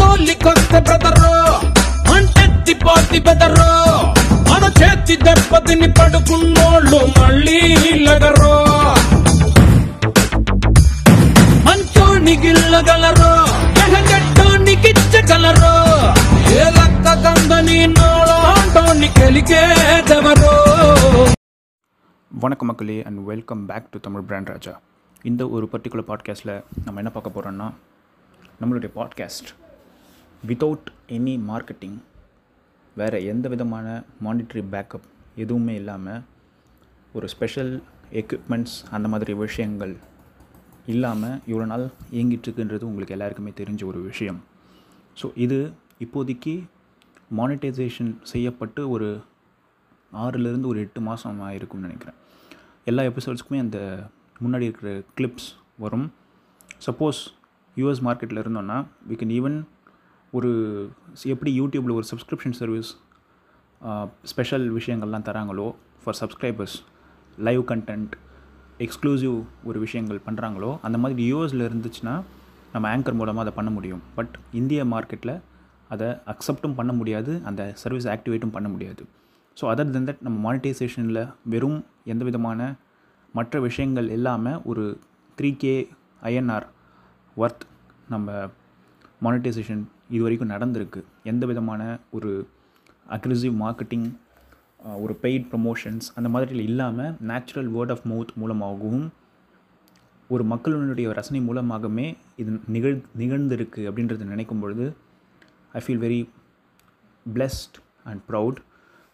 జోలికొస్తే brother అంటెత్తి పోతి బెదరు మన చేతి దెబ్బతిని పడుకున్నోళ్ళు మళ్ళీ లగరు మంచోని గిల్లగలరు ఎహగట్టోని గిచ్చగలరు ఏ లక్క కందని నోళాంటోని కెలికేదెవరు வணக்கம் மக்களே and welcome back to Tamil brand Raja இந்த ஒரு பர்டிகுலர் பாட்காஸ்ட்டில் நம்ம என்ன பார்க்க போகிறோன்னா நம்மளுடைய பாட்காஸ்ட் வித்தவுட் எனி மார்க்கெட்டிங் வேறு எந்த விதமான மானிட்டரி பேக்கப் எதுவுமே இல்லாமல் ஒரு ஸ்பெஷல் எக்யூப்மெண்ட்ஸ் அந்த மாதிரி விஷயங்கள் இல்லாமல் இவ்வளோ நாள் இயங்கிட்டுருக்குன்றது உங்களுக்கு எல்லாருக்குமே தெரிஞ்ச ஒரு விஷயம். ஸோ இது இப்போதைக்கு மானிட்டைசேஷன் செய்யப்பட்டு ஒரு ஆறுலேருந்து ஒரு எட்டு மாதம் ஆயிருக்கும்னு நினைக்கிறேன். எல்லா எபிசோட்ஸ்க்குமே அந்த முன்னாடி இருக்கிற கிளிப்ஸ் வரும். சப்போஸ் யூஎஸ் மார்க்கெட்டில் இருந்தோன்னா வி கேன் ஈவன் ஒரு எப்படி யூடியூப்பில் ஒரு சப்ஸ்கிரிப்ஷன் சர்வீஸ் ஸ்பெஷல் விஷயங்கள்லாம் தராங்களோ for subscribers live content exclusive ஒரு விஷயங்கள் பண்ணுறாங்களோ அந்த மாதிரி யூஎஸில் இருந்துச்சுன்னா நம்ம ஆங்கர் மூலமாக அதை பண்ண முடியும். பட் இந்திய மார்க்கெட்டில் அதை அக்செப்டும் பண்ண முடியாது அந்த சர்வீஸ் ஆக்டிவேட்டும் பண்ண முடியாது. ஸோ அதர் தென் தட் நம்ம மானிட்டைசேஷனில் வெறும் எந்த விதமான மற்ற விஷயங்கள் இல்லாமல் ஒரு த்ரீ கே ஐஎன்ஆர் ஒர்த் நம்ம மானிட்டைசேஷன் இது வரைக்கும் நடந்திருக்கு. எந்த விதமான ஒரு அக்ரெசிவ் மார்க்கெட்டிங் ஒரு பெய்ட் ப்ரமோஷன்ஸ் அந்த மாதிரியில் இல்லாமல் நேச்சுரல் வேர்ட் ஆஃப் மவுத் மூலமாகவும் ஒரு மக்களுடைய ரசனை மூலமாகவே இது நிகழ் நிகழ்ந்திருக்கு அப்படின்றத நினைக்கும் பொழுது I feel very blessed and proud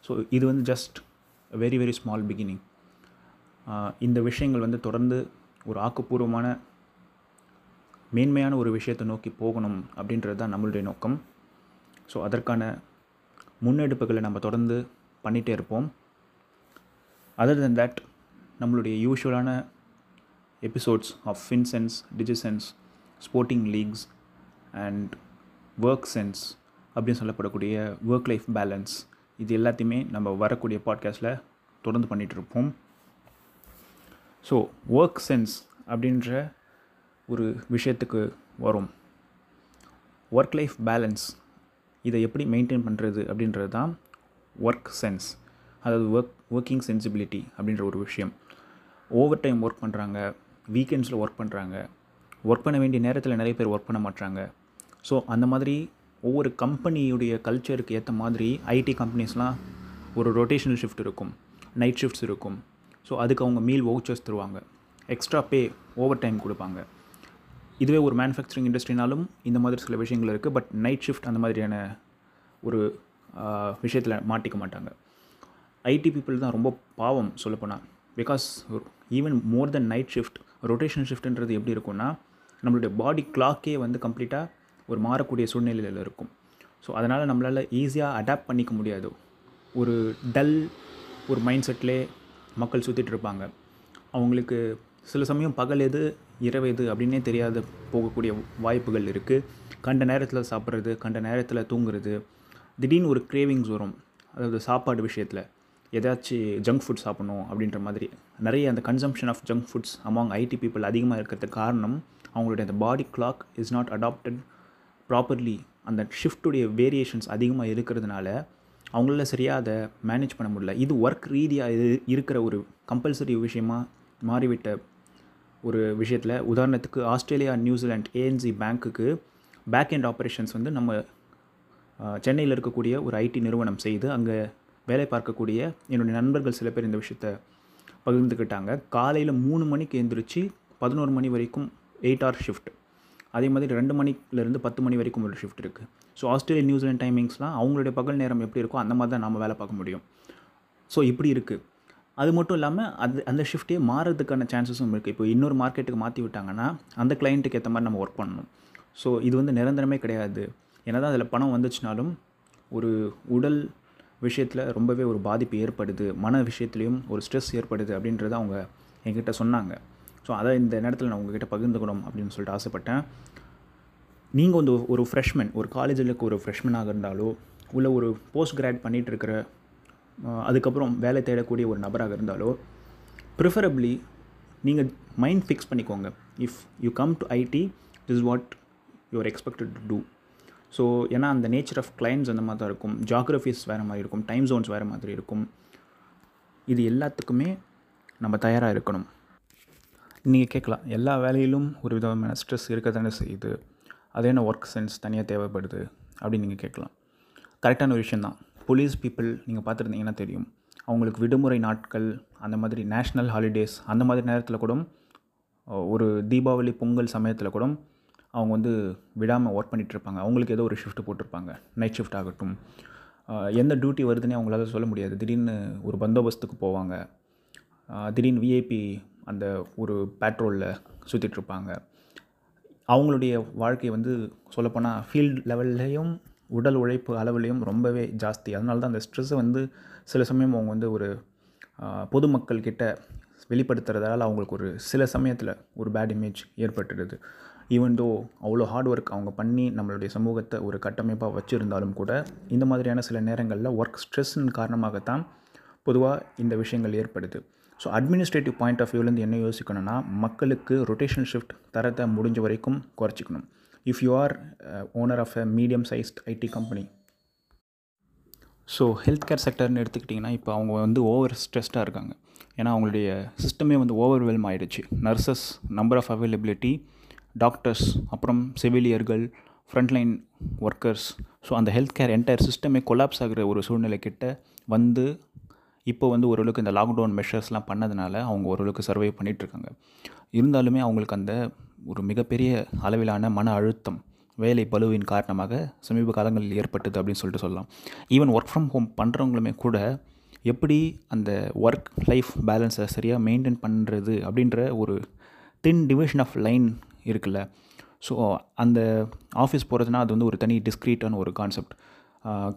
so இது வந்து just very very small beginning இந்த விஷயங்கள் வந்து தொடர்ந்து ஒரு ஆக்கப்பூர்வமான மேன்மையான ஒரு விஷயத்தை நோக்கி போகணும் அப்படின்றது தான் நம்மளுடைய நோக்கம். ஸோ அதற்கான முன்னெடுப்புகளை நம்ம தொடர்ந்து பண்ணிகிட்டே இருப்போம். அதர் தென் தட் நம்மளுடைய யூஷுவலான episodes of Finsense Digisense sporting leagues and work sense அப்படின்னு சொல்லப்படக்கூடிய ஒர்க் லைஃப் பேலன்ஸ் இது எல்லாத்தையுமே நம்ம வரக்கூடிய பாட்காஸ்ட்டில் தொடர்ந்து பண்ணிகிட்டு இருப்போம். ஸோ ஒர்க் சென்ஸ் அப்படின்ற ஒரு விஷயத்துக்கு வரும். ஒர்க் லைஃப் பேலன்ஸ் இதை எப்படி மெயின்டைன் பண்ணுறது அப்படின்றது தான் ஒர்க் சென்ஸ் அதாவது ஒர்க் ஒர்க்கிங் சென்சிபிலிட்டி அப்படின்ற ஒரு விஷயம். ஓவர் டைம் ஒர்க் பண்ணுறாங்க வீக்கெண்ட்ஸில் ஒர்க் பண்ணுறாங்க ஒர்க் பண்ண வேண்டிய நேரத்தில் நிறைய பேர் ஒர்க் பண்ண மாட்டாங்க ஸோ அந்த மாதிரி ஒவ்வொரு கம்பெனியுடைய கல்ச்சருக்கு ஏற்ற மாதிரி ஐடி கம்பெனிஸ்லாம் ஒரு ரொட்டேஷனல் ஷிஃப்ட் இருக்கும் நைட் ஷிஃப்ட்ஸ் இருக்கும். ஸோ அதுக்கு அவங்க மீல் வவுச்சர்ஸ் தருவாங்க. எக்ஸ்ட்ரா பே ஓவர் டைம் கொடுப்பாங்க. இதுவே ஒரு மேனுஃபேக்சரிங் இண்டஸ்ட்ரினாலும் இந்த மாதிரி சில விஷயங்கள் இருக்குது பட் நைட் ஷிஃப்ட் அந்த மாதிரியான ஒரு விஷயத்தில் மாட்டிக்க மாட்டாங்க. ஐடி பீப்புள் தான் ரொம்ப பாவம் சொல்லப்போனால் because even more then night shift rotation ஷிஃப்ட்ன்றது எப்படி இருக்கும்னா நம்மளுடைய பாடி கிளாக்கே வந்து கம்ப்ளீட்டாக ஒரு மாறக்கூடிய சூழ்நிலையில் இருக்கும். ஸோ அதனால் நம்மளால் ஈஸியாக அடாப்ட் பண்ணிக்க முடியாது. ஒரு டல் ஒரு மைண்ட் செட்லே மக்கள் சுற்றிட்டு இருப்பாங்க. அவங்களுக்கு சில சமயம் பகல் எது இரவு எது அப்படின்னே தெரியாத போகக்கூடிய வாய்ப்புகள் இருக்குது கண்ட நேரத்தில் சாப்பிட்றது கண்ட நேரத்தில் தூங்குறது திடீர்னு ஒரு கிரேவிங்ஸ் வரும். அதாவது சாப்பாடு விஷயத்தில். ஏதாச்சும் ஜங்க் ஃபுட் சாப்பிடணும் அப்படின்ற மாதிரி. நிறைய அந்த consumption of junk foods among IT people அதிகமாக இருக்கிறதுக்கு காரணம் அவங்களுடைய அந்த body clock is not adapted properly அந்த ஷிஃப்ட்டுடைய வேரியேஷன்ஸ் அதிகமாக இருக்கிறதுனால அவங்களால சரியாக அதை மேனேஜ் பண்ண முடியல. இது ஒர்க் ரீதியாக இது இருக்கிற ஒரு கம்பல்சரி விஷயமாக மாறிவிட்ட ஒரு விஷயத்தில். உதாரணத்துக்கு ஆஸ்திரேலியா நியூசிலாண்ட் ஏஎன்சி பேங்க்குக்கு பேக் எண்ட் ஆப்ரேஷன்ஸ் வந்து நம்ம சென்னையில் இருக்கக்கூடிய ஒரு ஐடி நிறுவனம் செய்து அங்கே வேலை பார்க்கக்கூடிய என்னுடைய நண்பர்கள் சில பேர் இந்த விஷயத்த பகிர்ந்துக்கிட்டாங்க. காலையில் மூணு மணிக்கு எழுந்திரிச்சு பதினோரு மணி வரைக்கும் எயிட் ஹவர் ஷிஃப்ட் அதே மாதிரி ரெண்டு மணிலேருந்து பத்து மணி வரைக்கும் ஒரு ஷிஃப்ட் இருக்குது ஸோ ஆஸ்திரேலியா நியூசிலாண்ட் டைமிங்ஸ்லாம் அவங்களுடைய பகல் நேரம் எப்படி இருக்கோ அந்த மாதிரி தான் நம்ம வேலை பார்க்க முடியும். ஸோ இப்படி இருக்குது அது மட்டும் இல்லாமல் அது அந்த ஷிஃப்ட்டே மாறதுக்கான சான்சஸும் இருக்குது இப்போ இன்னொரு மார்க்கெட்டுக்கு மாற்றி விட்டாங்கன்னா அந்த கிளைண்ட்டுக்கு ஏற்ற மாதிரி நம்ம ஒர்க் பண்ணணும். ஸோ இது வந்து நிரந்தரமே கிடையாது. என்ன தான் அதில் பணம் வந்துச்சுனாலும் ஒரு உடல் விஷயத்தில் ரொம்பவே ஒரு பாதிப்பு ஏற்படுது. மன விஷயத்துலேயும் ஒரு ஸ்ட்ரெஸ் ஏற்படுது அப்படின்றத அவங்க என்கிட்ட சொன்னாங்க. ஸோ அதை இந்த நேரத்தில் நான் உங்ககிட்ட பகிர்ந்துக்கணும் அப்படின்னு சொல்லிட்டு ஆசைப்பட்டேன். நீங்கள் வந்து ஒரு ஃப்ரெஷ்மேன் ஒரு காலேஜில் இருக்க ஒரு ஃப்ரெஷ்மனாக இருந்தாலோ இல்லை ஒரு போஸ்ட் கிராட் பண்ணிகிட்டு இருக்கிற அதுக்கப்புறம் வேலை தேடக்கூடிய ஒரு நபராக இருந்தாலோ ப்ரிஃபரபிளி நீங்கள் மைண்ட் ஃபிக்ஸ் பண்ணிக்கோங்க. If you come to IT this what you're expected to do so ஏன்னா அந்த நேச்சர் ஆஃப் கிளைண்ட்ஸ் அந்த மாதிரி தான் இருக்கும் ஜாகிரஃபிஸ் வேறு மாதிரி இருக்கும். டைம் ஜோன்ஸ் வேறு மாதிரி இருக்கும். இது எல்லாத்துக்குமே நம்ம தயாராக இருக்கணும். நீங்கள் கேட்கலாம். எல்லா வேலையிலும் ஒரு விதமான ஸ்ட்ரெஸ் இருக்க தானே செய்யுது. அது என்ன ஒர்க் சென்ஸ் தனியாக தேவைப்படுது? அப்படின்னு நீங்கள் கேட்கலாம். கரெக்டான ஒரு விஷயந்தான் போலீஸ் பீப்புள் நீங்கள் பார்த்துருந்தீங்கன்னா தெரியும்? அவங்களுக்கு விடுமுறை நாட்கள் அந்த மாதிரி நேஷ்னல் ஹாலிடேஸ் அந்த மாதிரி நேரத்தில் கூட ஒரு தீபாவளி பொங்கல் சமயத்தில் கூட அவங்க வந்து விடாமல் ஒர்க் பண்ணிகிட்ருப்பாங்க அவங்களுக்கு ஏதோ ஒரு ஷிஃப்ட் போட்டிருப்பாங்க. நைட் ஷிஃப்ட் ஆகட்டும். எந்த டியூட்டி வருதுன்னே அவங்களால சொல்ல முடியாது. திடீர்னு ஒரு பந்தோபஸ்துக்கு போவாங்க. திடீர்னு விஐபி அந்த ஒரு பேட்ரோலில் சுற்றிட்டுருப்பாங்க அவங்களுடைய வாழ்க்கை வந்து சொல்லப்போனால் ஃபீல்ட் லெவல்லையும் உடல் உழைப்பு அளவுலேயும் ரொம்பவே ஜாஸ்தி. அதனால தான் அந்த ஸ்ட்ரெஸ்ஸை வந்து சில சமயம் அவங்க வந்து ஒரு பொதுமக்கள்கிட்ட வெளிப்படுத்துறதால அவங்களுக்கு ஒரு சில சமயத்தில் ஒரு பேட் இமேஜ் ஏற்பட்டுடுது. ஈவன் தோ அவ்வளோ ஹார்ட் ஒர்க் அவங்க பண்ணி நம்மளுடைய சமூகத்தை ஒரு கட்டமைப்பாக வச்சுருந்தாலும் கூட இந்த மாதிரியான சில நேரங்களில் ஒர்க் ஸ்ட்ரெஸ்ஸின் காரணமாகத்தான் பொதுவாக இந்த விஷயங்கள் ஏற்படுது. ஸோ அட்மினிஸ்ட்ரேட்டிவ் பாயிண்ட் ஆஃப் வியூலேருந்து என்ன யோசிக்கணும்னா மக்களுக்கு ரொட்டேஷன் ஷிஃப்ட் தரத்தை முடிஞ்ச வரைக்கும் குறைச்சிக்கணும். If you are owner of a medium sized IT company so health care செக்டர்னு எடுத்துக்கிட்டிங்கன்னா இப்போ அவங்க வந்து ஓவர் ஸ்ட்ரெஸ்டாக இருக்காங்க. ஏன்னா அவங்களுடைய சிஸ்டமே வந்து ஓவர்வெல்ம் ஆகிடுச்சு nurses number of availability doctors அப்புறம் செவிலியர்கள் ஃப்ரண்ட்லைன் ஒர்க்கர்ஸ் ஸோ அந்த ஹெல்த் கேர் என்டையர் சிஸ்டமே கொலாப்ஸ் ஆகிற ஒரு சூழ்நிலை கிட்ட வந்து இப்போ வந்து ஓரளவுக்கு இந்த லாக்டவுன் மெஷர்ஸ்லாம் பண்ணதுனால அவங்க ஓரளவுக்கு சர்வை பண்ணிகிட்ருக்காங்க இருந்தாலுமே அவங்களுக்கு அந்த ஒரு மிகப்பெரிய அளவிலான மன அழுத்தம் வேலை பழுவின் காரணமாக சமீப காலங்களில் ஏற்பட்டது அப்படின்னு சொல்லிட்டு சொல்லலாம். ஈவன் ஒர்க் ஃப்ரம் ஹோம் பண்ணுறவங்களுமே கூட எப்படி அந்த ஒர்க் லைஃப் பேலன்ஸை சரியாக மெயின்டைன் பண்ணுறது அப்படின்ற ஒரு தின் டிவிஷன் ஆஃப் லைன் இருக்குல்ல. ஸோ அந்த ஆஃபீஸ் போகிறதுனா அது வந்து ஒரு தனி டிஸ்க்ரீட்டான ஒரு கான்செப்ட்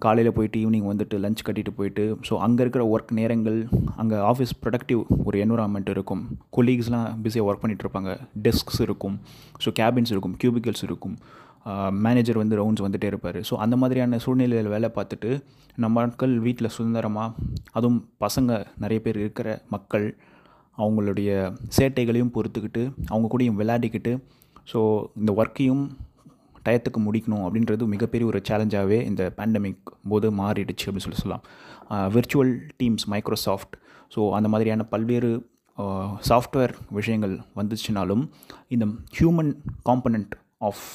காலையில் போயிட்டு ஈவினிங் வந்துட்டு லஞ்ச் கட்டிட்டு போயிட்டு ஸோ அங்கே இருக்கிற ஒர்க் நேரங்கள் அங்கே ஆஃபீஸ் ப்ரொடக்டிவ் ஒரு என்விரான்மெண்ட் இருக்கும். கொலீக்ஸ்லாம் பிஸியாக ஒர்க் பண்ணிகிட்ருப்பாங்க இருப்பாங்க. டெஸ்க்ஸ் இருக்கும். ஸோ கேபின்ஸ் இருக்கும். கியூபிக்கல்ஸ் இருக்கும். மேனேஜர் வந்து ரவுண்ட்ஸ் வந்துகிட்டே இருப்பார். ஸோ அந்த மாதிரியான சூழ்நிலையில் வேலை பார்த்துட்டு நம்ம மக்கள் வீட்டில் சுதந்திரமாக அதுவும் பசங்க நிறைய பேர் இருக்கிற மக்கள் அவங்களுடைய சேட்டைகளையும் பொறுத்துக்கிட்டு அவங்க கூடயும் விளையாடிக்கிட்டு ஸோ இந்த ஒர்க்கையும் டயத்துக்கு முடிக்கணும் அப்படின்றது மிகப்பெரிய ஒரு சேலஞ்சாகவே இந்த பேண்டமிக் போது மாறிடுச்சு அப்படின்னு சொல்லி சொல்லலாம். விர்ச்சுவல் டீம்ஸ் மைக்ரோசாஃப்ட் ஸோ அந்த மாதிரியான பல்வேறு சாஃப்ட்வேர் விஷயங்கள் வந்துச்சுனாலும் இந்த ஹியூமன் காம்பனண்ட் ஆஃப்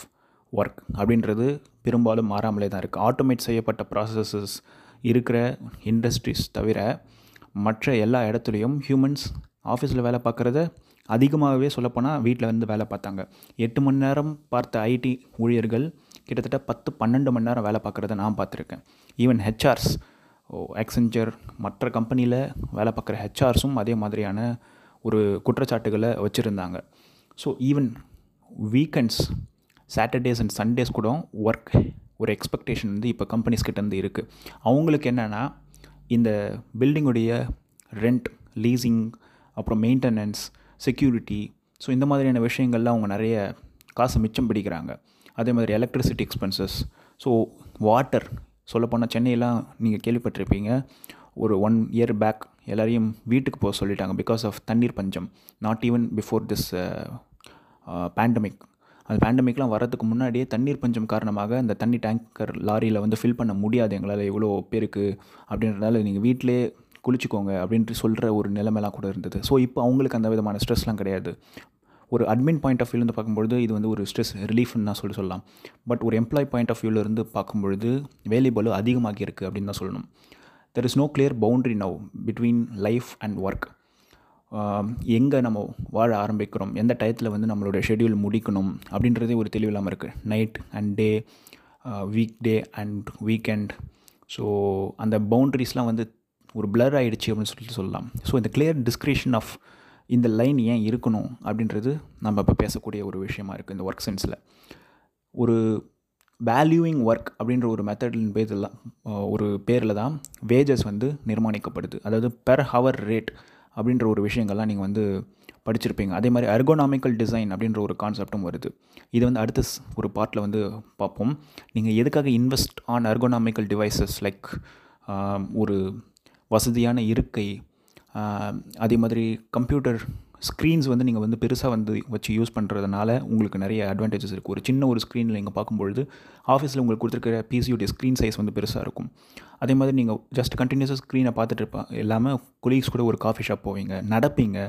ஒர்க் அப்படின்றது பெரும்பாலும் மாறாமலே தான் இருக்குது ஆட்டோமேட் செய்யப்பட்ட ப்ராசஸஸ் இருக்கிற இண்டஸ்ட்ரீஸ் தவிர மற்ற எல்லா இடத்துலையும் ஹியூமன்ஸ் ஆஃபீஸில் வேலை பார்க்குறத அதிகமாகவே சொல்லப்போனால் வீட்டில் வந்து வேலை பார்த்தாங்க. எட்டு மணி நேரம் பார்த்த ஐடி ஊழியர்கள் கிட்டத்தட்ட பத்து பன்னெண்டு மணி நேரம் வேலை பார்க்குறத நான் பார்த்துருக்கேன். ஈவன் ஹெச்ஆர்ஸ் ஓ எக்ஸெஞ்சர் மற்ற கம்பெனியில் வேலை பார்க்குற ஹெச்ஆர்ஸும் அதே மாதிரியான ஒரு குற்றச்சாட்டுகளை வச்சுருந்தாங்க. So even weekends Saturdays and Sundays கூட ஒர்க் ஒரு எக்ஸ்பெக்டேஷன் வந்து இப்போ கம்பெனிஸ் கிட்டேருந்து இருக்குது அவங்களுக்கு என்னென்னா இந்த பில்டிங்குடைய ரெண்ட் லீசிங் அப்புறம் மெயின்டெனன்ஸ் செக்யூரிட்டி ஸோ இந்த மாதிரியான விஷயங்கள்லாம் அவங்க நிறைய காசு மிச்சம் பிடிக்கிறாங்க. அதே மாதிரி எலக்ட்ரிசிட்டி எக்ஸ்பென்சஸ் ஸோ வாட்டர் சொல்லப்போனால் சென்னையெல்லாம் நீங்கள் கேள்விப்பட்டிருப்பீங்க. ஒரு ஒன் இயர் பேக் எல்லாரையும் வீட்டுக்கு போக சொல்லிட்டாங்க பிகாஸ் ஆஃப் தண்ணீர் பஞ்சம். Not even before this pandemic அந்த பேண்டமிக்லாம் வரதுக்கு முன்னாடியே தண்ணீர் பஞ்சம் காரணமாக அந்த தண்ணி டேங்கர் லாரியில் வந்து ஃபில் பண்ண முடியாது எங்களால் எவ்வளோ பேருக்கு அப்படின்றதுனால நீங்கள் வீட்டிலே குளிச்சுக்கோங்க அப்படின்ட்டு சொல்கிற ஒரு நிலைமைலாம் கூட இருந்தது. ஸோ இப்போ அவங்களுக்கு அந்த விதமான ஸ்ட்ரெஸ்லாம் கிடையாது. ஒரு அட்மின் பாயிண்ட் ஆஃப் வியூலேருந்து பார்க்கும்பொழுது இது வந்து ஒரு ஸ்ட்ரெஸ் ரிலீஃப்னு தான் சொல்லி சொல்லலாம். பட் ஒரு எம்ப்ளாய் பாயிண்ட் ஆஃப் வியூலேருந்து பார்க்கும்பொழுது வேலை பலு அதிகமாகி இருக்குது அப்படின்னு தான் சொல்லணும். There is no clear boundary now between life and work எங்கே நம்ம வாழ ஆரம்பிக்கிறோம் எந்த டயத்தில் வந்து நம்மளோட ஷெட்யூல் முடிக்கணும் அப்படின்றதே ஒரு தெளிவில்லாமல் இருக்குது night and day weekday and weekend so அந்த பவுண்ட்ரிஸ்லாம் வந்து ஒரு பிளர் ஆகிடுச்சு அப்படின்னு சொல்லிட்டு சொல்லலாம். ஸோ இந்த கிளியர் டிஸ்கிரிப்ஷன் ஆஃப் இந்த லைன் ஏன் இருக்கணும் அப்படின்றது நம்ம இப்போ பேசக்கூடிய ஒரு விஷயமா இருக்குது இந்த ஒர்க் சென்ஸில் ஒரு வேல்யூயிங் ஒர்க் அப்படின்ற ஒரு மெத்தடின் பேரில் ஒரு பேரில் தான் வேஜஸ் வந்து நிர்மாணிக்கப்படுது. அதாவது பெர் ஹவர் ரேட் அப்படின்ற ஒரு விஷயங்கள்லாம் நீங்கள் வந்து படிச்சிருப்பீங்க. அதே மாதிரி அர்கோனாமிக்கல் டிசைன் அப்படின்ற ஒரு கான்செப்டும் வருது. இது வந்து அடுத்த ஒரு பார்ட்டில் வந்து பார்ப்போம். நீங்கள் எதுக்காக invest on ergonomical devices like ஒரு வசதியான இருக்கை அதே மாதிரி கம்ப்யூட்டர் ஸ்க்ரீன்ஸ் வந்து நீங்கள் வந்து பெருசாக வந்து வச்சு யூஸ் பண்ணுறதுனால உங்களுக்கு நிறைய அட்வான்டேஜஸ் இருக்குது ஒரு சின்ன ஒரு ஸ்க்ரீனில் நீங்கள் பார்க்கும்பொழுது ஆஃபீஸில் உங்களுக்கு கொடுத்துருக்கிற பிசியோடைய ஸ்க்ரீன் சைஸ் வந்து பெருசாக இருக்கும். அதே மாதிரி நீங்கள் ஜஸ்ட் கண்டினியூஸாக ஸ்க்ரீனை பார்த்துட்டு இருப்பா இல்லாமல் கொலீக்ஸ் கூட ஒரு காஃபி ஷாப் போவீங்க நடப்பீங்க.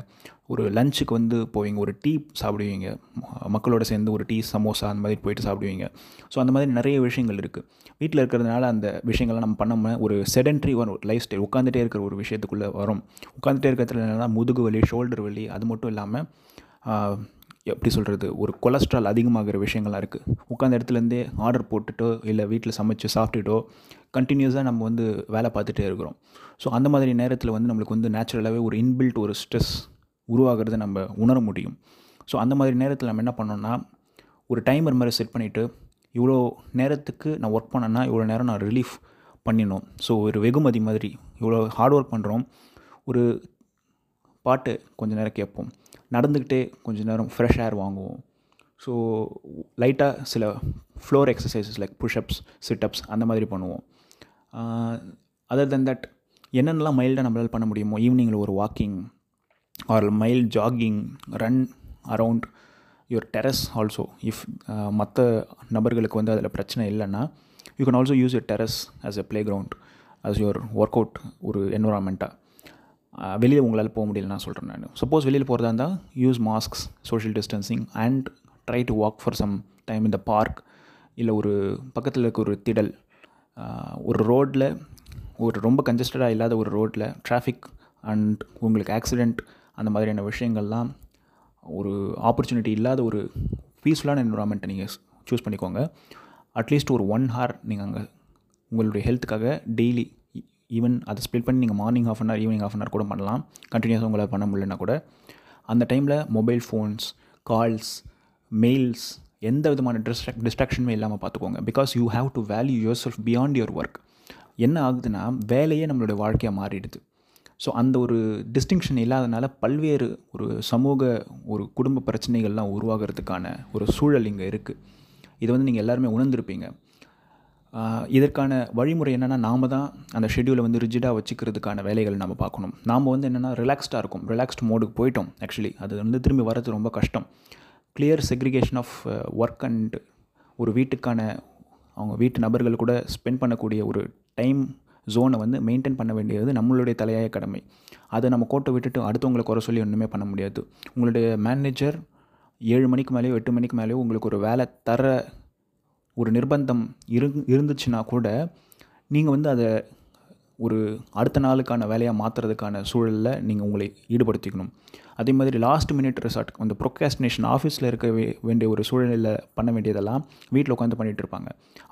ஒரு லஞ்சுக்கு வந்து போவீங்க ஒரு டீ சாப்பிடுவீங்க ம- மக்களோட சேர்ந்து ஒரு டீ சமோசா அந்த மாதிரி போயிட்டு சாப்பிடுவீங்க. ஸோ அந்த மாதிரி நிறைய விஷயங்கள் இருக்குது வீட்டில் இருக்கிறதுனால அந்த விஷயங்கள்லாம் நம்ம பண்ணாமல் ஒரு செடென்ட்ரி ஒரு லைஃப் ஸ்டைல் உட்காந்துட்டே இருக்கிற ஒரு விஷயத்துக்குள்ளே வரும். உட்காந்துட்டே இருக்கிறதுல என்னென்னா முதுகு வலி ஷோல்டர் வலி அது மட்டும் இல்லாமல் எப்படி சொல்கிறது ஒரு கொலஸ்ட்ரால் அதிகமாகிற விஷயங்கள்லாம் இருக்குது உட்காந்த இடத்துலேருந்தே ஆர்டர் போட்டுட்டோ இல்லை வீட்டில் சமைச்சு சாப்பிட்டுட்டோ கண்டினியூஸாக நம்ம வந்து வேலை பார்த்துட்டே இருக்கிறோம். ஸோ அந்த மாதிரி நேரத்தில் வந்து நம்மளுக்கு வந்து நேச்சுரலாகவே ஒரு இன்பில்ட் ஒரு ஸ்ட்ரெஸ் உருவாகிறத நம்ம உணர முடியும். ஸோ அந்த மாதிரி நேரத்தில் நம்ம என்ன பண்ணோன்னா ஒரு டைமர் மாதிரி செட் பண்ணிவிட்டு இவ்வளோ நேரத்துக்கு நான் ஒர்க் பண்ணேன்னா இவ்வளோ நேரம் நான் ரிலீஃப் பண்ணிடணும். ஸோ ஒரு வெகுமதி மாதிரி இவ்வளோ ஹார்ட் ஒர்க் பண்ணுறோம் ஒரு பாட்டு கொஞ்ச நேரம் கேட்போம். நடந்துக்கிட்டே கொஞ்ச நேரம் ஃப்ரெஷ் ஏர் வாங்குவோம். ஸோ லைட்டாக சில floor exercises like pushups situps அந்த மாதிரி பண்ணுவோம். அதர் தென் தட் என்னென்னலாம் மைல்டாக நம்மளால் பண்ண முடியுமோ ஈவினிங்கில் ஒரு walking or mild jogging run around your terrace also if மற்ற நபர்களுக்கு வந்து அதில் பிரச்சனை இல்லைன்னா you can also use your terrace as a playground as your workout ஒரு என்வரான்மெண்ட்டாக வெளியில் உங்களால் போக முடியலன்னு நான் சொல்கிறேன் நான். சப்போஸ் வெளியில் போகிறதா இருந்தால் use masks social distancing and try to walk for some time இந்த பார்க் இல்லை ஒரு பக்கத்தில் இருக்க ஒரு திடல். ஒரு ரோட்டில் ஒரு ரொம்ப கன்ஜஸ்டடாக இல்லாத ஒரு ரோட்டில் டிராஃபிக் அண்ட் உங்களுக்கு ஆக்சிடெண்ட் அந்த மாதிரியான விஷயங்கள்லாம் ஒரு ஆப்பர்ச்சுனிட்டி இல்லாத ஒரு பீஸ்ஃபுல்லான என்விரான்மெண்ட்டை நீங்கள் சூஸ் பண்ணிக்கோங்க. அட்லீஸ்ட் ஒரு ஒன் ஹார் நீங்கள் அங்கே உங்களுடைய ஹெல்த்துக்காக டெய்லி ஈவன் அதை ஸ்ப்ளிட் பண்ணி நீங்கள் morning half an hour evening half an hour கூட பண்ணலாம். கண்டினியூஸாக உங்களால் பண்ண முடியலன்னா கூட. அந்த டைமில் மொபைல் ஃபோன்ஸ் கால்ஸ் மெயில்ஸ் எந்த விதமான டிஸ்ட்ராக் டிஸ்ட்ராக்ஷனுமே இல்லாமல் பார்த்துக்கோங்க. Because you have to value yourself beyond your work என்ன ஆகுதுன்னா வேலையே நம்மளுடைய வாழ்க்கையாக மாறிடுது. ஸோ அந்த ஒரு டிஸ்டிங்ஷன் இல்லாதனால பல்வேறு ஒரு சமூக ஒரு குடும்ப பிரச்சனைகள்லாம் உருவாகிறதுக்கான ஒரு சூழல் இங்கே இருக்குது இதை வந்து நீங்கள் எல்லாருமே உணர்ந்திருப்பீங்க. இதற்கான வழிமுறை என்னென்னா நாம் தான் அந்த ஷெடியூலை வந்து ரிஜிடாக வச்சுக்கிறதுக்கான வேலைகள் நம்ம பார்க்கணும். நாம் வந்து என்னென்னா ரிலாக்ஸ்டாக இருக்கும். ரிலாக்ஸ்ட் மோடுக்கு போயிட்டோம் ஆக்சுவலி அது வந்து திரும்பி வரது ரொம்ப கஷ்டம். Clear segregation of work and ஒரு வீட்டுக்கான அவங்க வீட்டு நபர்கள் கூட ஸ்பெண்ட் பண்ணக்கூடிய ஒரு டைம் ஜோனை வந்து மெயின்டைன் பண்ண வேண்டியது நம்மளுடைய தலையாய கடமை. அதை நம்ம கோட்டை விட்டுட்டு அடுத்தவங்களை குறை சொல்லி ஒன்றுமே பண்ண முடியாது. உங்களுடைய மேனேஜர் ஏழு மணிக்கு மேலேயோ எட்டு மணிக்கு மேலேயோ உங்களுக்கு ஒரு வேலை தர ஒரு நிர்பந்தம் இரு இருந்துச்சுன்னா கூட நீங்கள் வந்து அதை ஒரு அடுத்த நாளுக்கான வேலையாக மாற்றுறதுக்கான சூழலில் நீங்கள் உங்களை ஈடுபடுத்திக்கணும். அதே மாதிரி லாஸ்ட் மினிட் ரிசார்ட் அந்த ப்ரொக்காஸ்டினேஷன் ஆஃபீஸில் இருக்க வேண்டிய ஒரு சூழ்நிலையில் பண்ண வேண்டியதெல்லாம் வீட்டில் உட்காந்து பண்ணிகிட்டு இருப்பாங்க.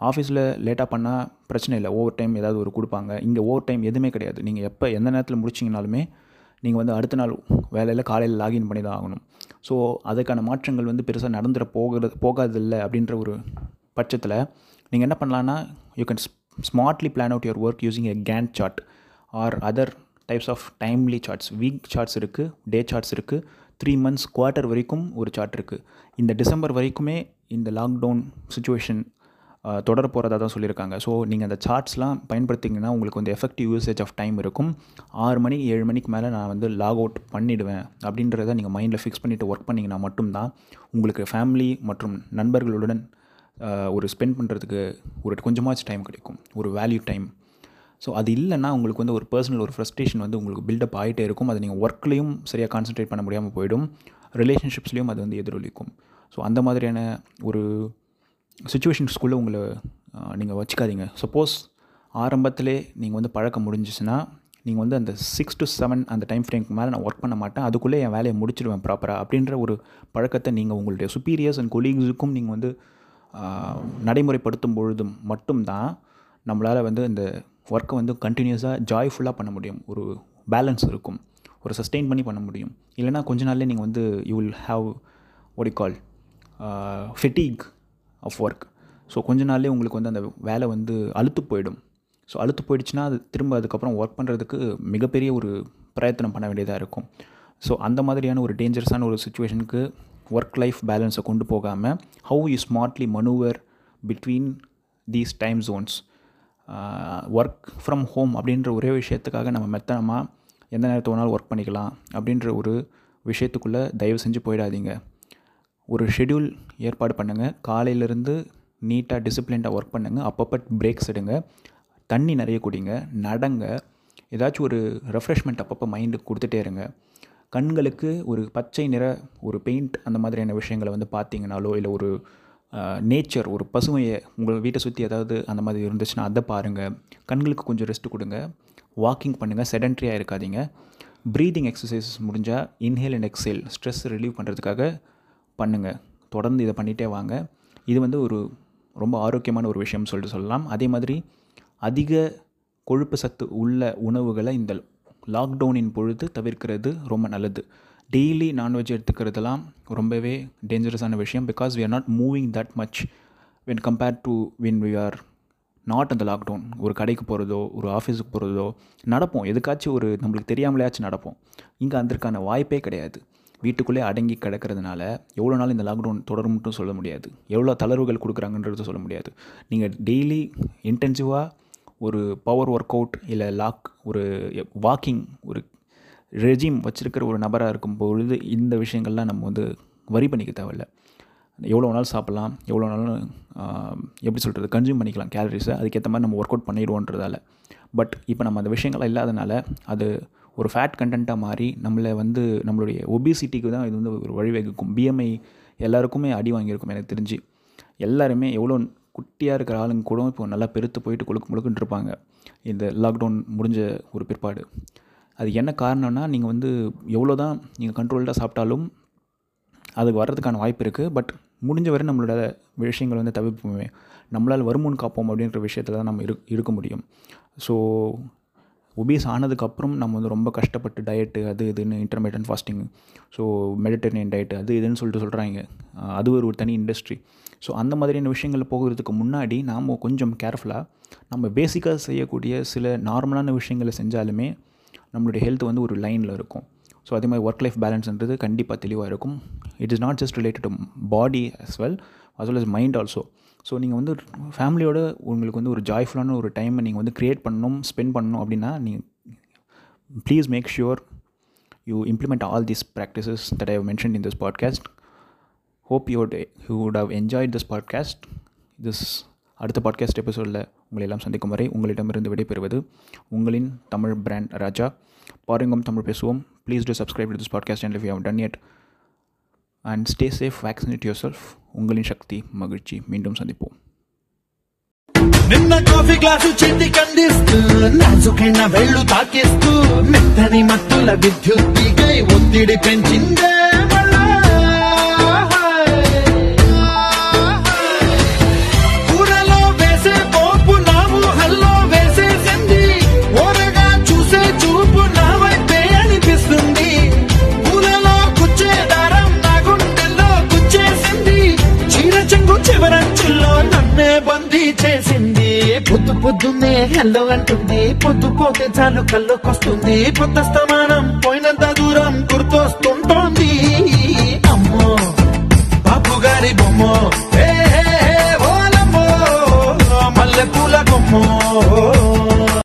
ஆஃபீஸில் லேட்டாக பண்ணால் பிரச்சனை இல்லை ஓவர் டைம் ஏதாவது ஒரு கொடுப்பாங்க. இங்கே ஓவர் டைம் எதுவுமே கிடையாது. நீங்கள் எப்போ எந்த நேரத்தில் முடிச்சிங்கனாலுமே நீங்கள் வந்து அடுத்த நாள் வேலையில் காலையில் லாகின் பண்ணி தான் ஆகணும். ஸோ அதுக்கான மாற்றங்கள் வந்து பெருசாக நடந்துட போகிறது போகாதில்லை அப்படின்ற ஒரு பட்சத்தில் நீங்கள் என்ன பண்ணலான்னா you can smartly plan out your work using a Gantt chart or other types of timely charts week charts இருக்குது டே சார்ட்ஸ் இருக்குது த்ரீ மந்த்ஸ் குவார்ட்டர் வரைக்கும் ஒரு சார்ட் இருக்குது இந்த டிசம்பர் வரைக்குமே இந்த லாக்டவுன் சுச்சுவேஷன் தொடர போகிறதா தான் சொல்லியிருக்காங்க. ஸோ நீங்கள் அந்த சார்ட்ஸ்லாம் பயன்படுத்திங்கன்னா உங்களுக்கு வந்து எஃபெக்டிவ் யூசேஜ் ஆஃப் டைம் இருக்கும். ஆறு மணி ஏழு மணிக்கு மேலே நான் வந்து லாக் அவுட் பண்ணிவிடுவேன் அப்படின்றத நீங்கள் மைண்டில் ஃபிக்ஸ் பண்ணிவிட்டு ஒர்க் பண்ணிங்கன்னா மட்டும்தான் உங்களுக்கு ஃபேமிலி மற்றும் நண்பர்களுடன் ஒரு ஸ்பெண்ட் பண்ணுறதுக்கு ஒரு கொஞ்சமாச்சும் டைம் கிடைக்கும். ஒரு வேல்யூ டைம் ஸோ அது இல்லைன்னா உங்களுக்கு வந்து ஒரு பர்சனல் ஒரு ஃப்ரஸ்ட்ரேஷன் வந்து உங்களுக்கு பில்டப் ஆகிட்டே இருக்கும். அது நீங்கள் ஒர்க்லேயும் சரியாக கான்சென்ட்ரேட் பண்ண முடியாமல் போயிடும். ரிலேஷன்ஷிப்ஸ்லேயும் அது வந்து எதிரொலிக்கும். ஸோ அந்த மாதிரியான ஒரு சுச்சுவேஷன்ஸ்குள்ளே உங்களை நீங்கள் வச்சுக்காதீங்க. சப்போஸ் ஆரம்பத்திலே நீங்கள் வந்து பழக்கம் முடிஞ்சிச்சுன்னா நீங்கள் வந்து அந்த சிக்ஸ் டு செவன் அந்த டைம் ஃப்ரேம்க்கு மேலே நான் ஒர்க் பண்ண மாட்டேன். அதுக்குள்ளே என் வேலையை முடிச்சிடுவேன் ப்ராப்பராக அப்படின்ற ஒரு பழக்கத்தை நீங்கள் உங்களுடைய சுப்பீரியர்ஸ் அண்ட் கொலீக்ஸுக்கும் நீங்கள் வந்து நடைமுறைப்படுத்தும் பொழுதும் மட்டும்தான் நம்மளால் வந்து இந்த ஒர்க்கை வந்து கண்டினியூஸாக ஜாய்ஃபுல்லாக பண்ண முடியும். ஒரு பேலன்ஸ் இருக்கும். ஒரு சஸ்டெயின் பண்ணி பண்ண முடியும். இல்லைனா கொஞ்ச நாள்லேயே நீங்கள் வந்து யூ வில் ஹாவ் ஒடி call fatigue of work so கொஞ்ச நாள்லேயே உங்களுக்கு வந்து அந்த வேலை வந்து அழுத்து போயிடும். ஸோ அழுத்து போயிடுச்சுன்னா அது திரும்ப அதுக்கப்புறம் ஒர்க் பண்ணுறதுக்கு மிகப்பெரிய ஒரு பிரயத்தனம் பண்ண வேண்டியதாக இருக்கும். ஸோ அந்த மாதிரியான ஒரு டேஞ்சரஸான ஒரு சுச்சுவேஷனுக்கு ஒர்க் லைஃப் பேலன்ஸை கொண்டு போகாமல் how you smartly manoeuvre between these time zones work from home அப்படின்ற ஒரே விஷயத்துக்காக நம்ம மெத்தனமாக எந்த நேரத்தை வேணாலும் ஒர்க் பண்ணிக்கலாம் அப்படின்ற ஒரு விஷயத்துக்குள்ளே தயவு செஞ்சு போயிடாதீங்க. ஒரு ஷெட்யூல் ஏற்பாடு பண்ணுங்கள் காலையிலேருந்து நீட்டாக டிசிப்ளின்டாக ஒர்க் பண்ணுங்கள் அப்பப்போ பிரேக்ஸ் எடுங்க. தண்ணி நிறைய குடிங்க. நடங்க. ஏதாச்சும் ஒரு ரெஃப்ரெஷ்மெண்ட் அப்பப்போ மைண்டுக்கு கொடுத்துட்டே இருங்க. கண்களுக்கு ஒரு பச்சை நிற ஒரு பெயிண்ட் அந்த மாதிரியான விஷயங்களை வந்து பார்த்தீங்கனாலோ இல்லை ஒரு நேச்சர் ஒரு பசுமையை உங்கள் வீட்டை சுற்றி ஏதாவது அந்த மாதிரி இருந்துச்சுன்னா அதை பாருங்கள் கண்களுக்கு கொஞ்சம் ரெஸ்ட் கொடுங்க. வாக்கிங் பண்ணுங்கள் செடன்ட்ரியாக இருக்காதீங்க. ப்ரீதிங் எக்ஸசைசஸ் முடிஞ்சால் inhale and exhale stress relieve பண்ணுறதுக்காக பண்ணுங்கள் தொடர்ந்து இதை பண்ணிகிட்டே வாங்க. இது வந்து ஒரு ரொம்ப ஆரோக்கியமான ஒரு விஷயம்னு சொல்லிட்டு சொல்லலாம். அதே மாதிரி அதிக கொழுப்பு சத்து உள்ள உணவுகளை இந்த லாக்டவுனின் பொழுது தவிர்க்கிறது ரொம்ப நல்லது. டெய்லி நான்வெஜ் எடுத்துக்கிறதுலாம் ரொம்பவே டேஞ்சரஸான விஷயம் because we are not moving that much when compared to when we are not அந்த லாக்டவுன் ஒரு கடைக்கு போகிறதோ ஒரு ஆஃபீஸுக்கு போகிறதோ நடப்போம். எதுக்காச்சும் ஒரு நம்மளுக்கு தெரியாமலேயாச்சும் நடப்போம். இங்கே அதற்கான வாய்ப்பே கிடையாது. வீட்டுக்குள்ளே அடங்கி கிடக்கிறதுனால எவ்வளோ நாள் இந்த லாக்டவுன் தொடரும்ட்டும் சொல்ல முடியாது. எவ்வளோ தளர்வுகள் கொடுக்குறாங்கன்றது சொல்ல முடியாது. நீங்கள் டெய்லி இன்டென்சிவாக ஒரு பவர் ஒர்க் அவுட் இல்லை லாக் ஒரு வாக்கிங் ஒரு ரெஜிம் வச்சுருக்கிற ஒரு நபராக இருக்கும் பொழுது இந்த விஷயங்கள்லாம் நம்ம வந்து வரி பண்ணிக்க தேவையில்ல. எவ்வளோ நாள் சாப்பிட்லாம் எவ்வளோ நாளும் எப்படி சொல்கிறது கன்சியூம் பண்ணிக்கலாம் கேலரிஸை அதுக்கேற்ற மாதிரி நம்ம ஒர்க் அவுட் பண்ணிடுவோன்றதால. பட் இப்போ நம்ம அந்த விஷயங்கள்லாம் இல்லாதனால அது ஒரு ஃபேட் கண்டென்ட்டாக மாறி நம்மளை வந்து நம்மளுடைய ஒபிசிட்டிக்கு தான் இது வந்து ஒரு வழிவகுக்கும். பிஎம்ஐ எல்லாருக்குமே அடி வாங்கியிருக்கும் எனக்கு தெரிஞ்சு. எல்லாருமே எவ்வளோ குட்டியாக இருக்கிற ஆளுங்க கூட இப்போ நல்லா பெருத்து போயிட்டு கொழுக்கு முழுக்குன்னு இருப்பாங்க. இந்த லாக்டவுன் முடிஞ்ச ஒரு பிற்பாடு. அது என்ன காரணம்னா நீங்கள் வந்து எவ்வளோ தான் நீங்கள் கண்ட்ரோல்டாக சாப்பிட்டாலும் அதுக்கு வர்றதுக்கான வாய்ப்பு இருக்குது பட் முடிஞ்ச வரை நம்மளோட விஷயங்கள் வந்து தவிர்ப்போமே. நம்மளால் வருமுன் காப்போம் அப்படின்ற விஷயத்தில் தான் நம்ம இரு இருக்க முடியும். ஸோ ஒபீஸ் ஆனதுக்கப்புறம் நம்ம வந்து ரொம்ப கஷ்டப்பட்டு டயட்டு அது இதுன்னு intermittent fasting so Mediterranean diet அது இதுன்னு சொல்லிட்டு சொல்கிறாங்க அது ஒரு ஒரு தனி இண்டஸ்ட்ரி ஸோ அந்த மாதிரியான விஷயங்கள் போகிறதுக்கு முன்னாடி நாம் கொஞ்சம் கேர்ஃபுல்லாக நம்ம பேசிக்காக செய்யக்கூடிய சில நார்மலான விஷயங்களை செஞ்சாலுமே நம்மளுடைய ஹெல்த் வந்து ஒரு லைனில் இருக்கும். ஸோ அதே மாதிரி ஒர்க் லைஃப் பேலன்ஸ்ன்றது கண்டிப்பாக தெளிவாக இருக்கும். It is not just related to body as well as well as mind also so நீங்கள் வந்து ஃபேமிலியோட உங்களுக்கு வந்து ஒரு ஜாய்ஃபுல்லான ஒரு டைமை நீங்கள் வந்து க்ரியேட் பண்ணணும் ஸ்பெண்ட் பண்ணணும் அப்படின்னா நீங்கள் please make sure you implement all these practices that I mention in this podcast hope you you would have enjoyed this podcast this அடுத்த பாட்காஸ்ட் எபிசோடில் உங்களை எல்லாம் சந்திக்கும் வரை உங்களிடமிருந்து விடைபெறுவது உங்களின் தமிழ் பிராண்ட் ராஜா. பாருங்கம் தமிழ் பேசுவோம். Please do subscribe to this podcast and if you have done it and stay safe vaccinate yourself உங்களின் சக்தி மகிழ்ச்சி மீண்டும் சந்திப்போம் నిన్న కాఫీ గ్లాసు చేతి కందిస్తూ నాజుకైన వెళ్ళు తాకేస్తూ మెత్తని మత్తుల విద్యుత్ తీగై ఒత్తిడి పెంచిందే ఎల్లవంటుంది పొద్దుపోతే చాలు కళ్ళొకొస్తుంది కొత్త స్థమానం పోయినంత దూరం గుర్తొస్తుంది